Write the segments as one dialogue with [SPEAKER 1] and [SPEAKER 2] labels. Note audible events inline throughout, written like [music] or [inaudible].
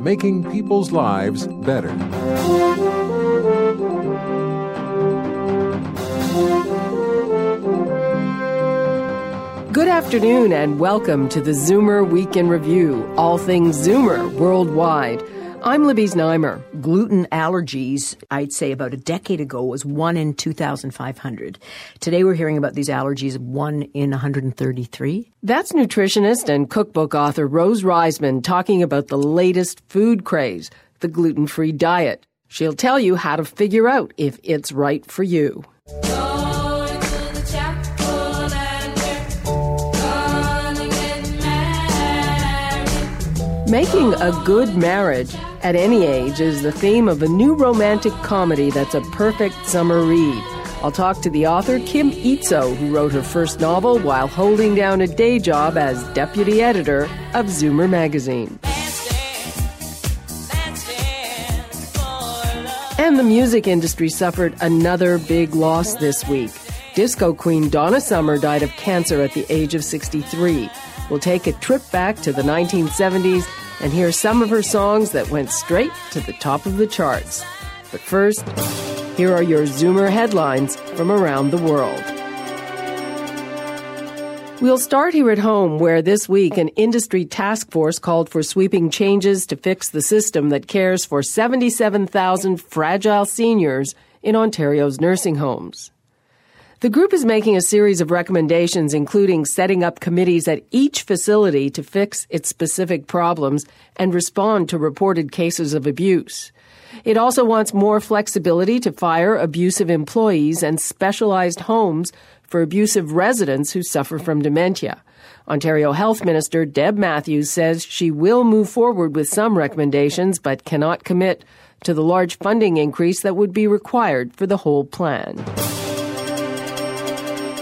[SPEAKER 1] making people's lives better.
[SPEAKER 2] Good afternoon and welcome to the Zoomer Week in Review, all things Zoomer worldwide. I'm Libby Znaimer.
[SPEAKER 3] Gluten allergies, I'd say about a decade ago, was 1 in 2,500. Today we're hearing about these allergies, 1 in 133.
[SPEAKER 2] That's nutritionist and cookbook author Rose Reisman talking about the latest food craze, the gluten free diet. She'll tell you how to figure out if it's right for you. Making a good marriage at any age is the theme of a new romantic comedy that's a perfect summer read. I'll talk to the author Kim Izzo, who wrote her first novel while holding down a day job as deputy editor of Zoomer magazine. And the music industry suffered another big loss this week. Disco queen Donna Summer died of cancer at the age of 63. We'll take a trip back to the 1970s and hear some of her songs that went straight to the top of the charts. But first, here are your Zoomer headlines from around the world. We'll start here at home, where this week an industry task force called for sweeping changes to fix the system that cares for 77,000 fragile seniors in Ontario's nursing homes. The group is making a series of recommendations, including setting up committees at each facility to fix its specific problems and respond to reported cases of abuse. It also wants more flexibility to fire abusive employees and specialized homes for abusive residents who suffer from dementia. Ontario Health Minister Deb Matthews says she will move forward with some recommendations but cannot commit to the large funding increase that would be required for the whole plan.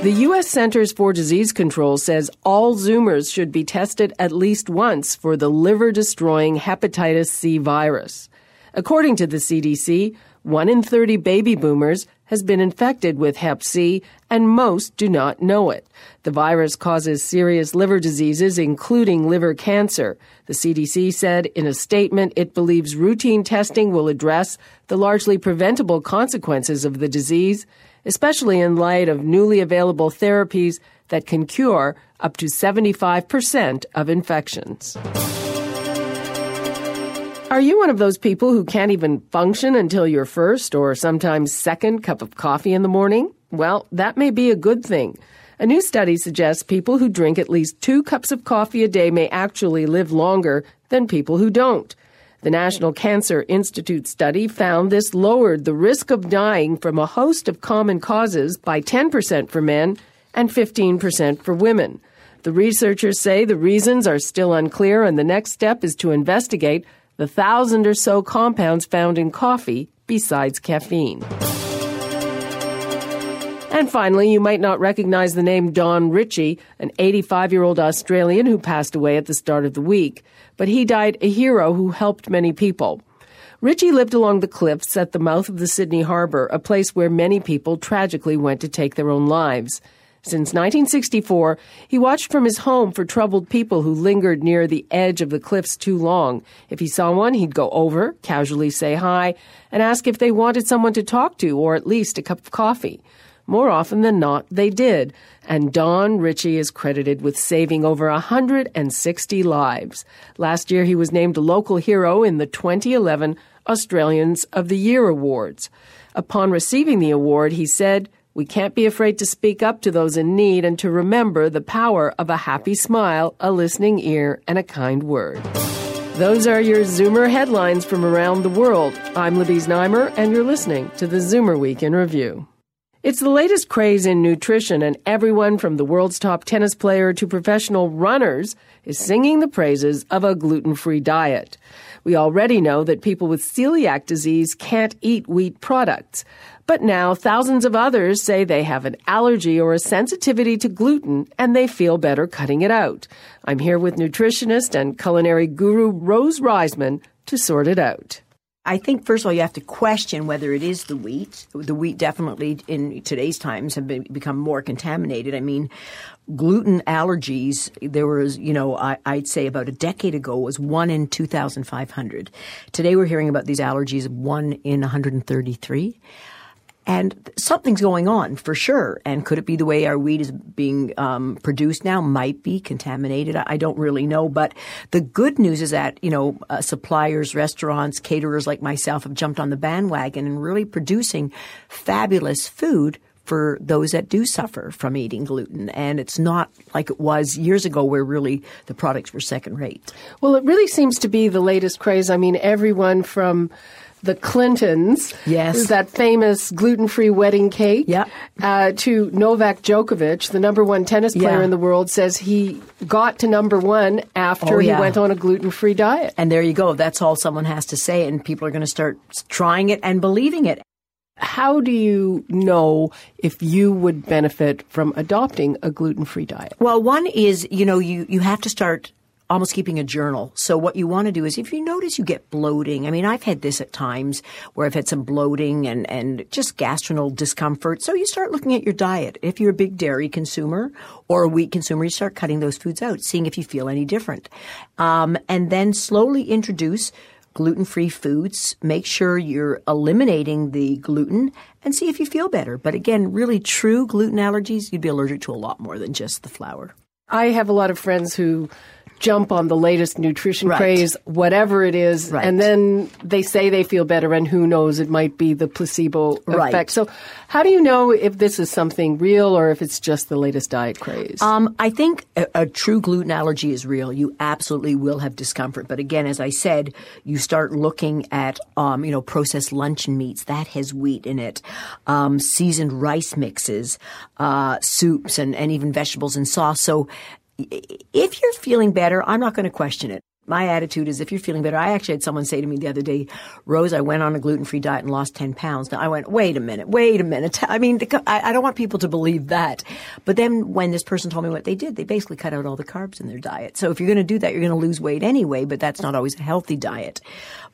[SPEAKER 2] The U.S. Centers for Disease Control says all Zoomers should be tested at least once for the liver destroying hepatitis C virus. According to the CDC, 1 in 30 baby boomers has been infected with Hep C, and most do not know it. The virus causes serious liver diseases, including liver cancer. The CDC said in a statement it believes routine testing will address the largely preventable consequences of the disease especially in light of newly available therapies that can cure up to 75% of infections. Are you one of those people who can't even function until your first or sometimes second cup of coffee in the morning? Well, that may be a good thing. A new study suggests people who drink at least two cups of coffee a day may actually live longer than people who don't. The National Cancer Institute study found this lowered the risk of dying from a host of common causes by 10% for men and 15% for women. The researchers say the reasons are still unclear, and the next step is to investigate the thousand or so compounds found in coffee besides caffeine. And finally, you might not recognize the name Don Ritchie, an 85 year old Australian who passed away at the start of the week. But he died a hero who helped many people. Ritchie lived along the cliffs at the mouth of the Sydney Harbour, a place where many people tragically went to take their own lives. Since 1964, he watched from his home for troubled people who lingered near the edge of the cliffs too long. If he saw one, he'd go over, casually say hi, and ask if they wanted someone to talk to or at least a cup of coffee. More often than not, they did, and Don Ritchie is credited with saving over 160 lives. Last year, he was named a local hero in the 2011 Australians of the Year Awards. Upon receiving the award, he said, We can't be afraid to speak up to those in need and to remember the power of a happy smile, a listening ear, and a kind word. Those are your Zoomer headlines from around the world. I'm Libby Znaimer, and you're listening to the Zoomer Week in Review. It's the latest craze in nutrition, and everyone from the world's top tennis player to professional runners is singing the praises of a gluten free diet. We already know that people with celiac disease can't eat wheat products. But now thousands of others say they have an allergy or a sensitivity to gluten and they feel better cutting it out. I'm here with nutritionist and culinary guru Rose Reisman to sort it out.
[SPEAKER 3] I think first of all you have to question whether it is the wheat. The wheat definitely in today's times have been, become more contaminated. I mean, gluten allergies. There was, you know, I, would say about a decade ago was one in two thousand five hundred. Today we're hearing about these allergies one in one hundred and something's going on for sure. And could it be the way our wheat is being um, produced now? Might be contaminated. I don't really know. But the good news is that, you know, uh, suppliers, restaurants, caterers like myself have jumped on the bandwagon and really producing fabulous food for those that do suffer from eating gluten. And it's not like it was years ago where really the products were second rate.
[SPEAKER 2] Well, it really seems to be the latest craze. I mean, everyone from the Clintons.
[SPEAKER 3] Yes.
[SPEAKER 2] That famous gluten free wedding cake.
[SPEAKER 3] Yeah.
[SPEAKER 2] Uh, to Novak Djokovic, the number one tennis player
[SPEAKER 3] yeah.
[SPEAKER 2] in the world, says he got to number one after
[SPEAKER 3] oh, yeah.
[SPEAKER 2] he went on a gluten free diet.
[SPEAKER 3] And there you go. That's all someone has to say, and people are going to start trying it and believing it.
[SPEAKER 2] How do you know if you would benefit from adopting a gluten free diet?
[SPEAKER 3] Well, one is, you know, you, you have to start almost keeping a journal. So what you want to do is if you notice you get bloating, I mean, I've had this at times where I've had some bloating and, and just gastrinal discomfort. So you start looking at your diet. If you're a big dairy consumer or a wheat consumer, you start cutting those foods out, seeing if you feel any different. Um, and then slowly introduce gluten-free foods. Make sure you're eliminating the gluten and see if you feel better. But again, really true gluten allergies, you'd be allergic to a lot more than just the flour.
[SPEAKER 2] I have a lot of friends who jump on the latest nutrition
[SPEAKER 3] right.
[SPEAKER 2] craze, whatever it is,
[SPEAKER 3] right.
[SPEAKER 2] and then they say they feel better, and who knows, it might be the placebo
[SPEAKER 3] right.
[SPEAKER 2] effect. So, how do you know if this is something real or if it's just the latest diet craze?
[SPEAKER 3] Um, I think a, a, true gluten allergy is real. You absolutely will have discomfort, but again, as I said, you start looking at um, you know processed luncheon meats that has wheat in it, um, seasoned rice mixes, uh, soups, and, and even vegetables and sauce. So if you're feeling better, I'm not going to question it. My attitude is if you're feeling better, I actually had someone say to me the other day, Rose, I went on a gluten free diet and lost 10 pounds. Now I went, wait a minute, wait a minute. [laughs] I mean, I don't want people to believe that. But then when this person told me what they did, they basically cut out all the carbs in their diet. So if you're going to do that, you're going to lose weight anyway, but that's not always a healthy diet.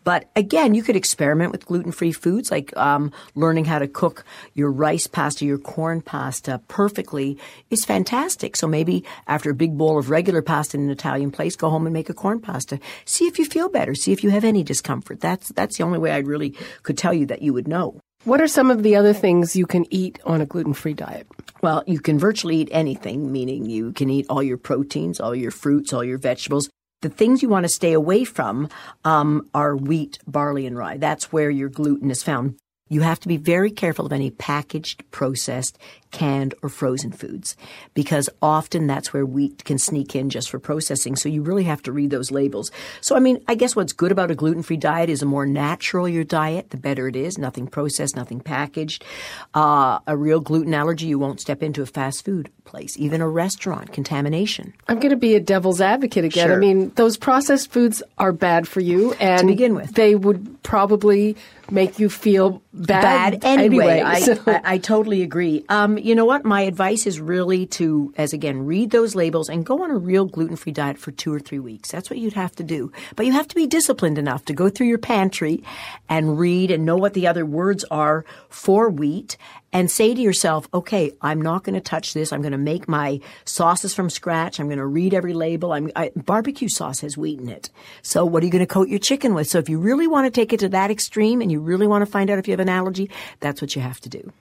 [SPEAKER 3] But again, you could experiment with gluten-free foods, like um, learning how to cook your rice pasta, your corn pasta perfectly is fantastic. So maybe after a big bowl of regular pasta in an Italian place, go home and make a corn pasta. To see if you feel better. See if you have any discomfort. That's that's the only way I really could tell you that you would know.
[SPEAKER 2] What are some of the other things you can eat on a gluten free diet?
[SPEAKER 3] Well, you can virtually eat anything, meaning you can eat all your proteins, all your fruits, all your vegetables. The things you want to stay away from um, are wheat, barley, and rye. That's where your gluten is found. You have to be very careful of any packaged, processed, canned, or frozen foods because often that's where wheat can sneak in just for processing. So you really have to read those labels. So, I mean, I guess what's good about a gluten free diet is the more natural your diet, the better it is. Nothing processed, nothing packaged. Uh, a real gluten allergy, you won't step into a fast food place, even a restaurant, contamination.
[SPEAKER 2] I'm going to be a devil's advocate again.
[SPEAKER 3] Sure.
[SPEAKER 2] I mean, those processed foods are bad for you, and
[SPEAKER 3] to begin with,
[SPEAKER 2] they would probably make you feel bad,
[SPEAKER 3] bad anyway.
[SPEAKER 2] anyway
[SPEAKER 3] so. I, I, I, totally agree. Um, you know what? My advice is really to, as again, read those labels and go on a real gluten free diet for two or three weeks. That's what you'd have to do. But you have to be disciplined enough to go through your pantry and read and know what the other words are for wheat and say to yourself, okay, I'm not going to touch this. I'm going to make my sauces from scratch. I'm going to read every label. I'm, I, barbecue sauce has wheat in it. So what are you going to coat your chicken with? So if you really want to take it to that extreme and you really want to find out if you have an allergy, that's what you have to do.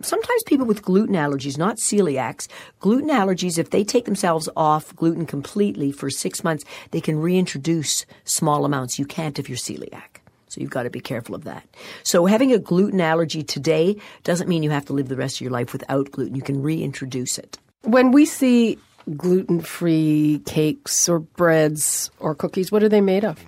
[SPEAKER 3] Sometimes people with gluten allergies, not celiacs, gluten allergies, if they take themselves off gluten completely for six months, they can reintroduce small amounts. You can't if you're celiac. So you've got to be careful of that. So having a gluten allergy today doesn't mean you have to live the rest of your life without gluten. You can reintroduce it.
[SPEAKER 2] When we see gluten free cakes or breads or cookies, what are they made of?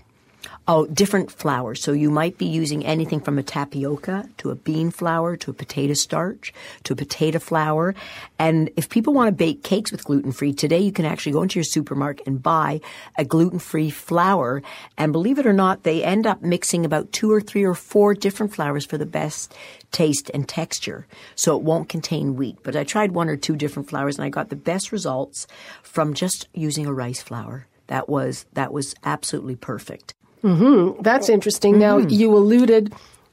[SPEAKER 3] Oh, different flours. So you might be using anything from a tapioca to a bean flour to a potato starch to a potato flour. And if people want to bake cakes with gluten free, today you can actually go into your supermarket and buy a gluten free flour. And believe it or not, they end up mixing about two or three or four different flours for the best taste and texture. So it won't contain wheat. But I tried one or two different flours and I got the best results from just using a rice flour. That was, that was absolutely perfect.
[SPEAKER 2] Mm-hmm. That's interesting. Mm-hmm. Now, you alluded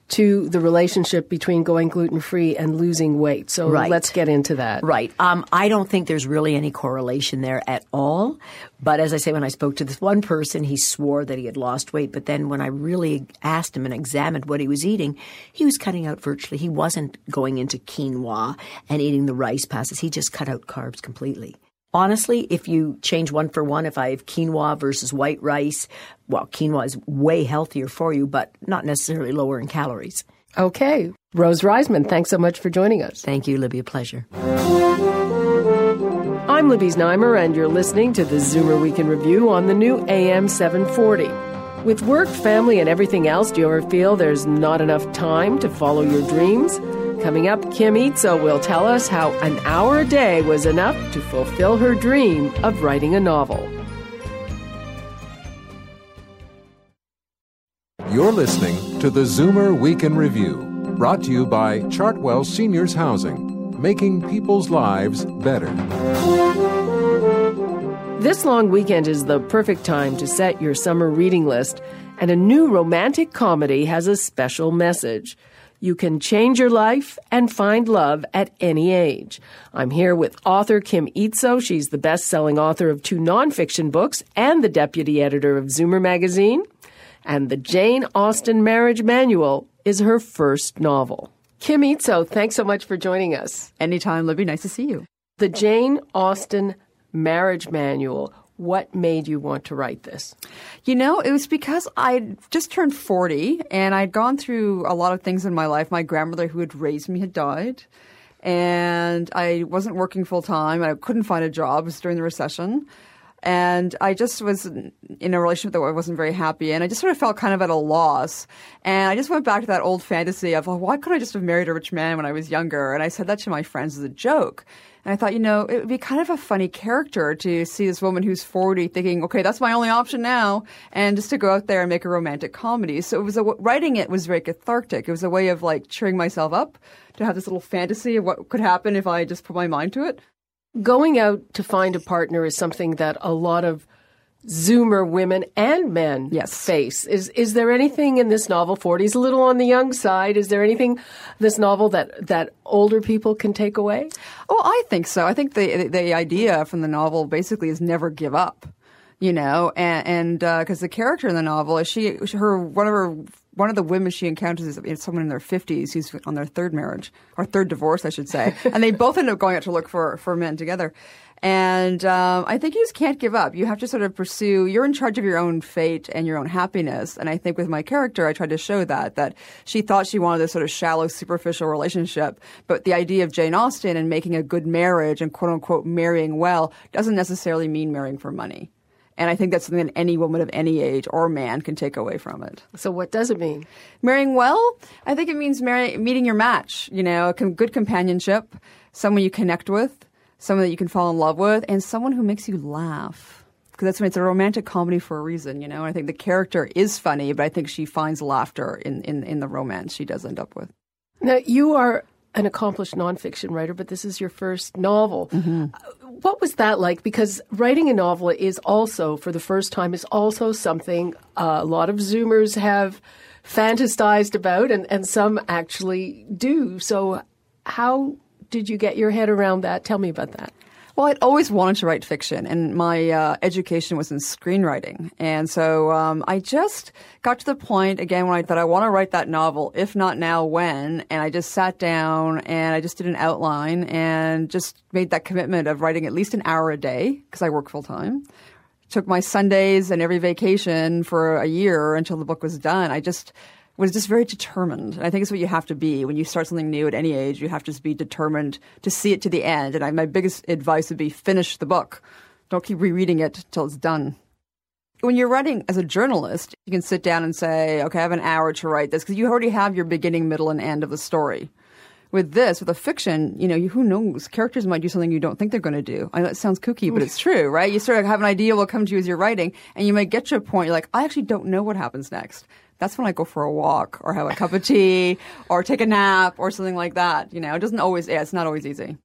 [SPEAKER 2] to the relationship between going gluten free and losing weight. So right. let's get into that.
[SPEAKER 3] Right. Um, I don't think there's really any correlation there at all. But as I say, when I spoke to this one person, he swore that he had lost weight. But then when I really asked him and examined what he was eating, he was cutting out virtually. He wasn't going into quinoa and eating the rice pastas. He just cut out carbs completely. Honestly, if you change one for one, if I have quinoa versus white rice, well, quinoa is way healthier for you, but not necessarily lower in calories.
[SPEAKER 2] Okay. Rose Reisman, thanks so much for joining us.
[SPEAKER 3] Thank you, Libby. A pleasure.
[SPEAKER 2] I'm Libby Znaimer, and you're listening to the Zoomer Week in Review on the new AM 740. With work, family, and everything else, do you ever feel there's not enough time to follow your dreams? Coming up, Kim Izzo will tell us how an hour a day was enough to fulfill her dream of writing a novel.
[SPEAKER 1] You're listening to the Zoomer Week in Review, brought to you by Chartwell Seniors Housing, making people's lives better.
[SPEAKER 2] This long weekend is the perfect time to set your summer reading list, and a new romantic comedy has a special message. You can change your life and find love at any age. I'm here with author Kim Izzo. She's the best selling author of two nonfiction books and the deputy editor of Zoomer magazine. And the Jane Austen Marriage Manual is her first novel. Kim Izzo, thanks so much for joining us.
[SPEAKER 4] Anytime, Libby. Nice to see you.
[SPEAKER 2] The Jane Austen Marriage Manual. What made you want to write this?
[SPEAKER 4] You know, it was because I just turned 40 and I'd gone through a lot of things in my life. My grandmother who had raised me had died and I wasn't working full time. I couldn't find a job. It was during the recession. And I just was in a relationship that I wasn't very happy in. I just sort of felt kind of at a loss. And I just went back to that old fantasy of, well, why couldn't I just have married a rich man when I was younger? And I said that to my friends as a joke. And I thought, you know, it would be kind of a funny character to see this woman who's 40 thinking, okay, that's my only option now, and just to go out there and make a romantic comedy. So it was a, writing it was very cathartic. It was a way of like cheering myself up to have this little fantasy of what could happen if I just put my mind to it.
[SPEAKER 2] Going out to find a partner is something that a lot of Zoomer women and men
[SPEAKER 4] yes.
[SPEAKER 2] face. Is is there anything in this novel? Forty's a little on the young side. Is there anything this novel that that older people can take away?
[SPEAKER 4] Oh, I think so. I think the the idea from the novel basically is never give up. You know, and and because uh, the character in the novel is she her one of her one of the women she encounters is someone in their 50s who's on their third marriage or third divorce, I should say, and they both end up going out to look for for men together. And um, I think you just can't give up. You have to sort of pursue. You're in charge of your own fate and your own happiness. And I think with my character, I tried to show that that she thought she wanted this sort of shallow, superficial relationship, but the idea of Jane Austen and making a good marriage and quote unquote marrying well doesn't necessarily mean marrying for money. And I think that's something that any woman of any age or man can take away from it.
[SPEAKER 2] So, what does it mean?
[SPEAKER 4] Marrying well, I think it means marry, meeting your match. You know, good companionship, someone you connect with, someone that you can fall in love with, and someone who makes you laugh. Because that's when it's a romantic comedy for a reason, you know. And I think the character is funny, but I think she finds laughter in, in, in the romance she does end up with.
[SPEAKER 2] Now, you are an accomplished nonfiction writer, but this is your first novel. Mm-hmm. What was that like? Because writing a novel is also, for the first time, is also something uh, a lot of Zoomers have fantasized about, and, and some actually do. So, how did you get your head around that? Tell me about that.
[SPEAKER 4] Well, I'd always wanted to write fiction, and my uh, education was in screenwriting. And so um, I just got to the point again when I thought I want to write that novel, if not now, when? And I just sat down and I just did an outline and just made that commitment of writing at least an hour a day because I work full time. Took my Sundays and every vacation for a year until the book was done. I just was just very determined. And I think it's what you have to be when you start something new at any age. You have to just be determined to see it to the end. And I, my biggest advice would be finish the book. Don't keep rereading it till it's done. when you're writing as a journalist, you can sit down and say, okay, I have an hour to write this because you already have your beginning, middle, and end of the story. With this, with a fiction, you know, you, who knows? Characters might do something you don't think they're going to do. I know it sounds kooky, but it's true, right? You sort of have an idea what come to you as you're writing, and you might get to a point you're like, I actually don't know what happens next. That's when I go for a walk or have a cup of tea [laughs] or take a nap or something like that. You know, it doesn't always, yeah, it's not always easy.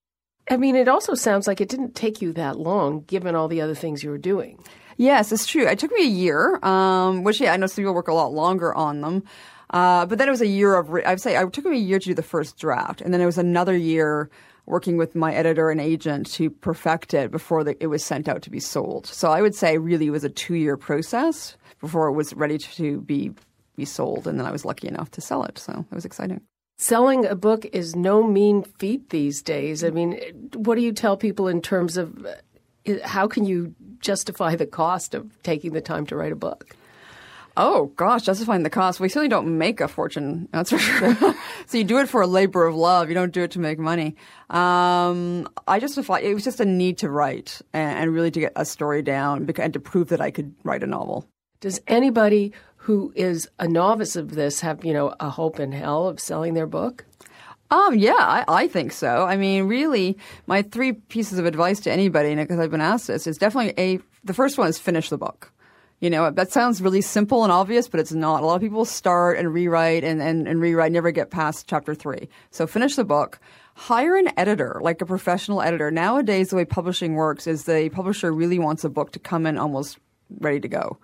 [SPEAKER 2] I mean, it also sounds like it didn't take you that long, given all the other things you were doing.
[SPEAKER 4] Yes, it's true. It took me a year, um, which yeah, I know some people work a lot longer on them. Uh, but then it was a year of, re- I'd say it took me a year to do the first draft. And then it was another year working with my editor and agent to perfect it before the, it was sent out to be sold. So I would say really it was a two year process before it was ready to be, be sold. And then I was lucky enough to sell it. So it was exciting.
[SPEAKER 2] Selling a book is no mean feat these days. I mean, what do you tell people in terms of uh, how can you justify the cost of taking the time to write a book?
[SPEAKER 4] Oh gosh, justifying the cost. We certainly don't make a fortune. That's for sure. [laughs] so you do it for a labor of love. You don't do it to make money. Um, I justify. It was just a need to write and, and really to get a story down and to prove that I could write a novel.
[SPEAKER 2] Does anybody who is a novice of this have you know a hope in hell of selling their book?
[SPEAKER 4] Um, yeah, I, I think so. I mean, really, my three pieces of advice to anybody, because I've been asked this, is definitely a. The first one is finish the book. You know, that sounds really simple and obvious, but it's not. A lot of people start and rewrite and, and, and rewrite, never get past chapter three. So finish the book. Hire an editor, like a professional editor. Nowadays, the way publishing works is the publisher really wants a book to come in almost ready to go.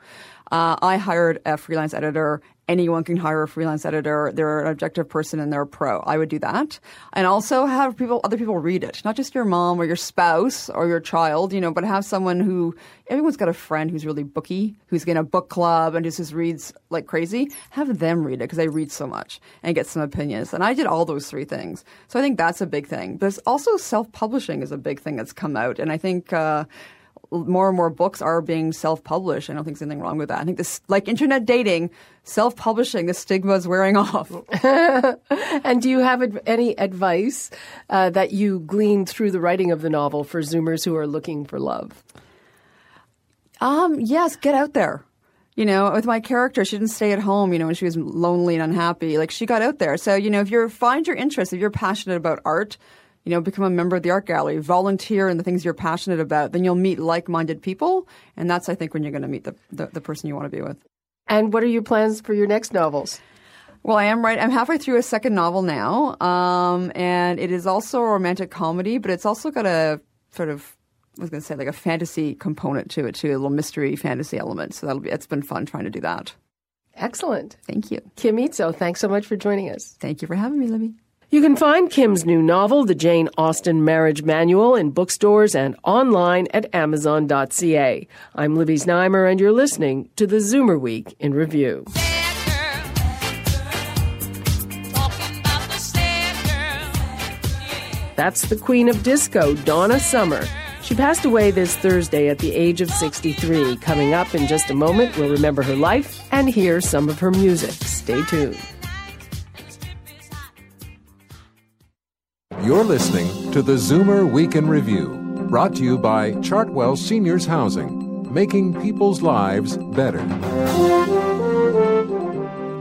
[SPEAKER 4] Uh, I hired a freelance editor. Anyone can hire a freelance editor. They're an objective person and they're a pro. I would do that. And also have people, other people read it. Not just your mom or your spouse or your child, you know, but have someone who, everyone's got a friend who's really booky, who's in a book club and just, just reads like crazy. Have them read it because they read so much and get some opinions. And I did all those three things. So I think that's a big thing. But also self-publishing is a big thing that's come out. And I think, uh, more and more books are being self-published. I don't think there's anything wrong with that. I think this, like internet dating, self-publishing, the stigma is wearing [laughs] off. [laughs]
[SPEAKER 2] and do you have any advice uh, that you gleaned through the writing of the novel for Zoomers who are looking for love?
[SPEAKER 4] Um, yes, get out there. You know, with my character, she didn't stay at home, you know, when she was lonely and unhappy. Like she got out there. So, you know, if you find your interest, if you're passionate about art, you know, become a member of the art gallery, volunteer in the things you're passionate about, then you'll meet like-minded people. And that's, I think, when you're going to meet the, the, the person you want to be with.
[SPEAKER 2] And what are your plans for your next novels?
[SPEAKER 4] Well, I am right. I'm halfway through a second novel now, um, and it is also a romantic comedy, but it's also got a sort of I was going to say like a fantasy component to it too, a little mystery fantasy element. So that'll be it's been fun trying to do that.
[SPEAKER 2] Excellent.
[SPEAKER 4] Thank you,
[SPEAKER 2] Kim Izzo. Thanks so much for joining us.
[SPEAKER 4] Thank you for having me, Libby.
[SPEAKER 2] You can find Kim's new novel, The Jane Austen Marriage Manual, in bookstores and online at Amazon.ca. I'm Libby Znaimer, and you're listening to the Zoomer Week in Review. That's the queen of disco, Donna Summer. She passed away this Thursday at the age of 63. Coming up in just a moment, we'll remember her life and hear some of her music. Stay tuned.
[SPEAKER 1] You're listening to the Zoomer Week in Review, brought to you by Chartwell Seniors Housing, making people's lives better.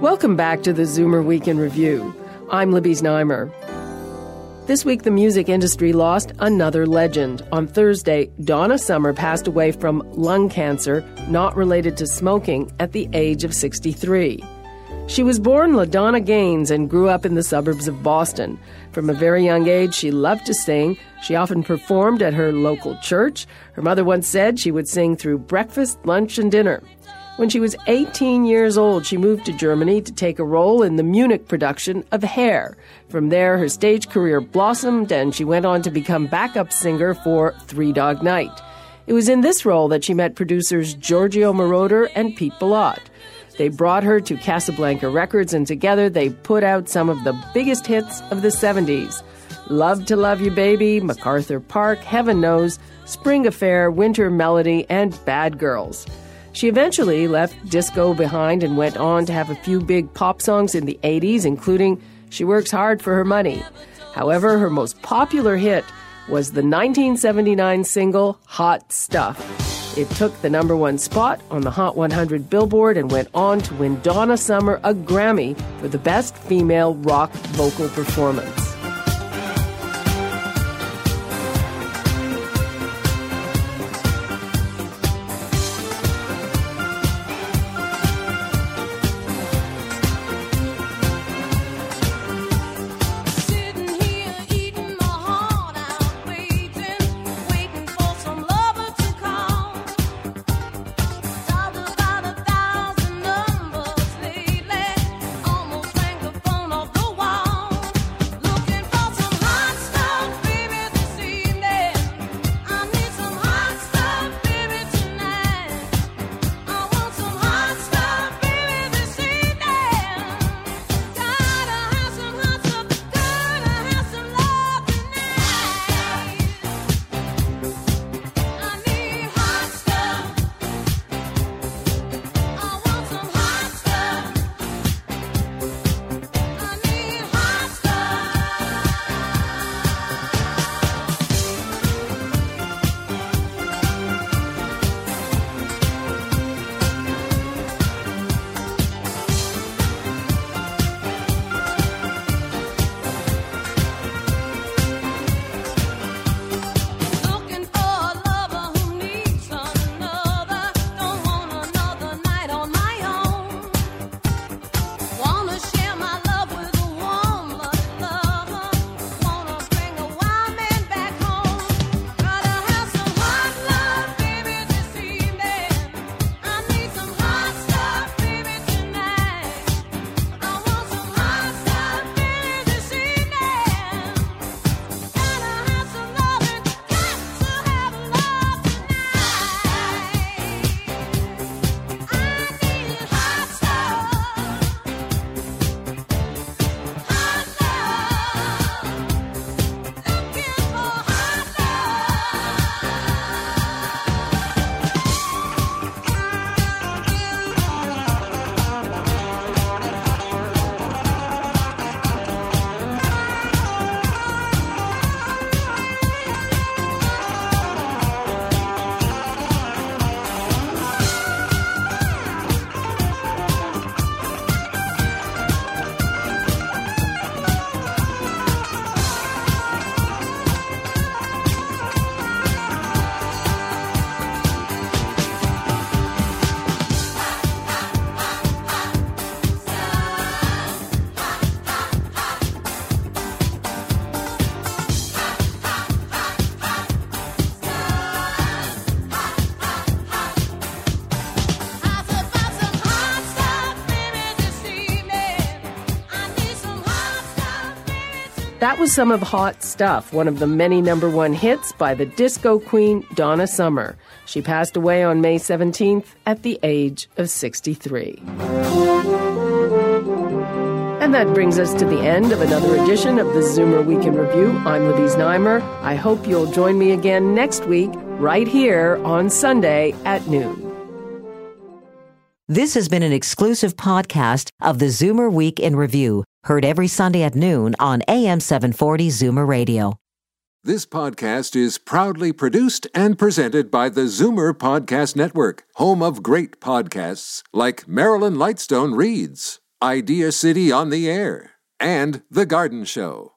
[SPEAKER 2] Welcome back to the Zoomer Week in Review. I'm Libby Znaimer. This week, the music industry lost another legend. On Thursday, Donna Summer passed away from lung cancer not related to smoking at the age of 63. She was born LaDonna Gaines and grew up in the suburbs of Boston. From a very young age, she loved to sing. She often performed at her local church. Her mother once said she would sing through breakfast, lunch, and dinner. When she was 18 years old, she moved to Germany to take a role in the Munich production of Hair. From there, her stage career blossomed and she went on to become backup singer for Three Dog Night. It was in this role that she met producers Giorgio Moroder and Pete Bellotte. They brought her to Casablanca Records and together they put out some of the biggest hits of the 70s. Love to Love You Baby, MacArthur Park, Heaven Knows, Spring Affair, Winter Melody, and Bad Girls. She eventually left disco behind and went on to have a few big pop songs in the 80s, including She Works Hard for Her Money. However, her most popular hit was the 1979 single Hot Stuff. It took the number one spot on the Hot 100 Billboard and went on to win Donna Summer a Grammy for the Best Female Rock Vocal Performance. Some of Hot Stuff, one of the many number one hits by the disco queen Donna Summer. She passed away on May 17th at the age of 63. And that brings us to the end of another edition of the Zoomer Week in Review. I'm Libby Znaimer. I hope you'll join me again next week, right here on Sunday at noon.
[SPEAKER 5] This has been an exclusive podcast of the Zoomer Week in Review, heard every Sunday at noon on AM 740 Zoomer Radio.
[SPEAKER 1] This podcast is proudly produced and presented by the Zoomer Podcast Network, home of great podcasts like Marilyn Lightstone Reads, Idea City on the Air, and The Garden Show.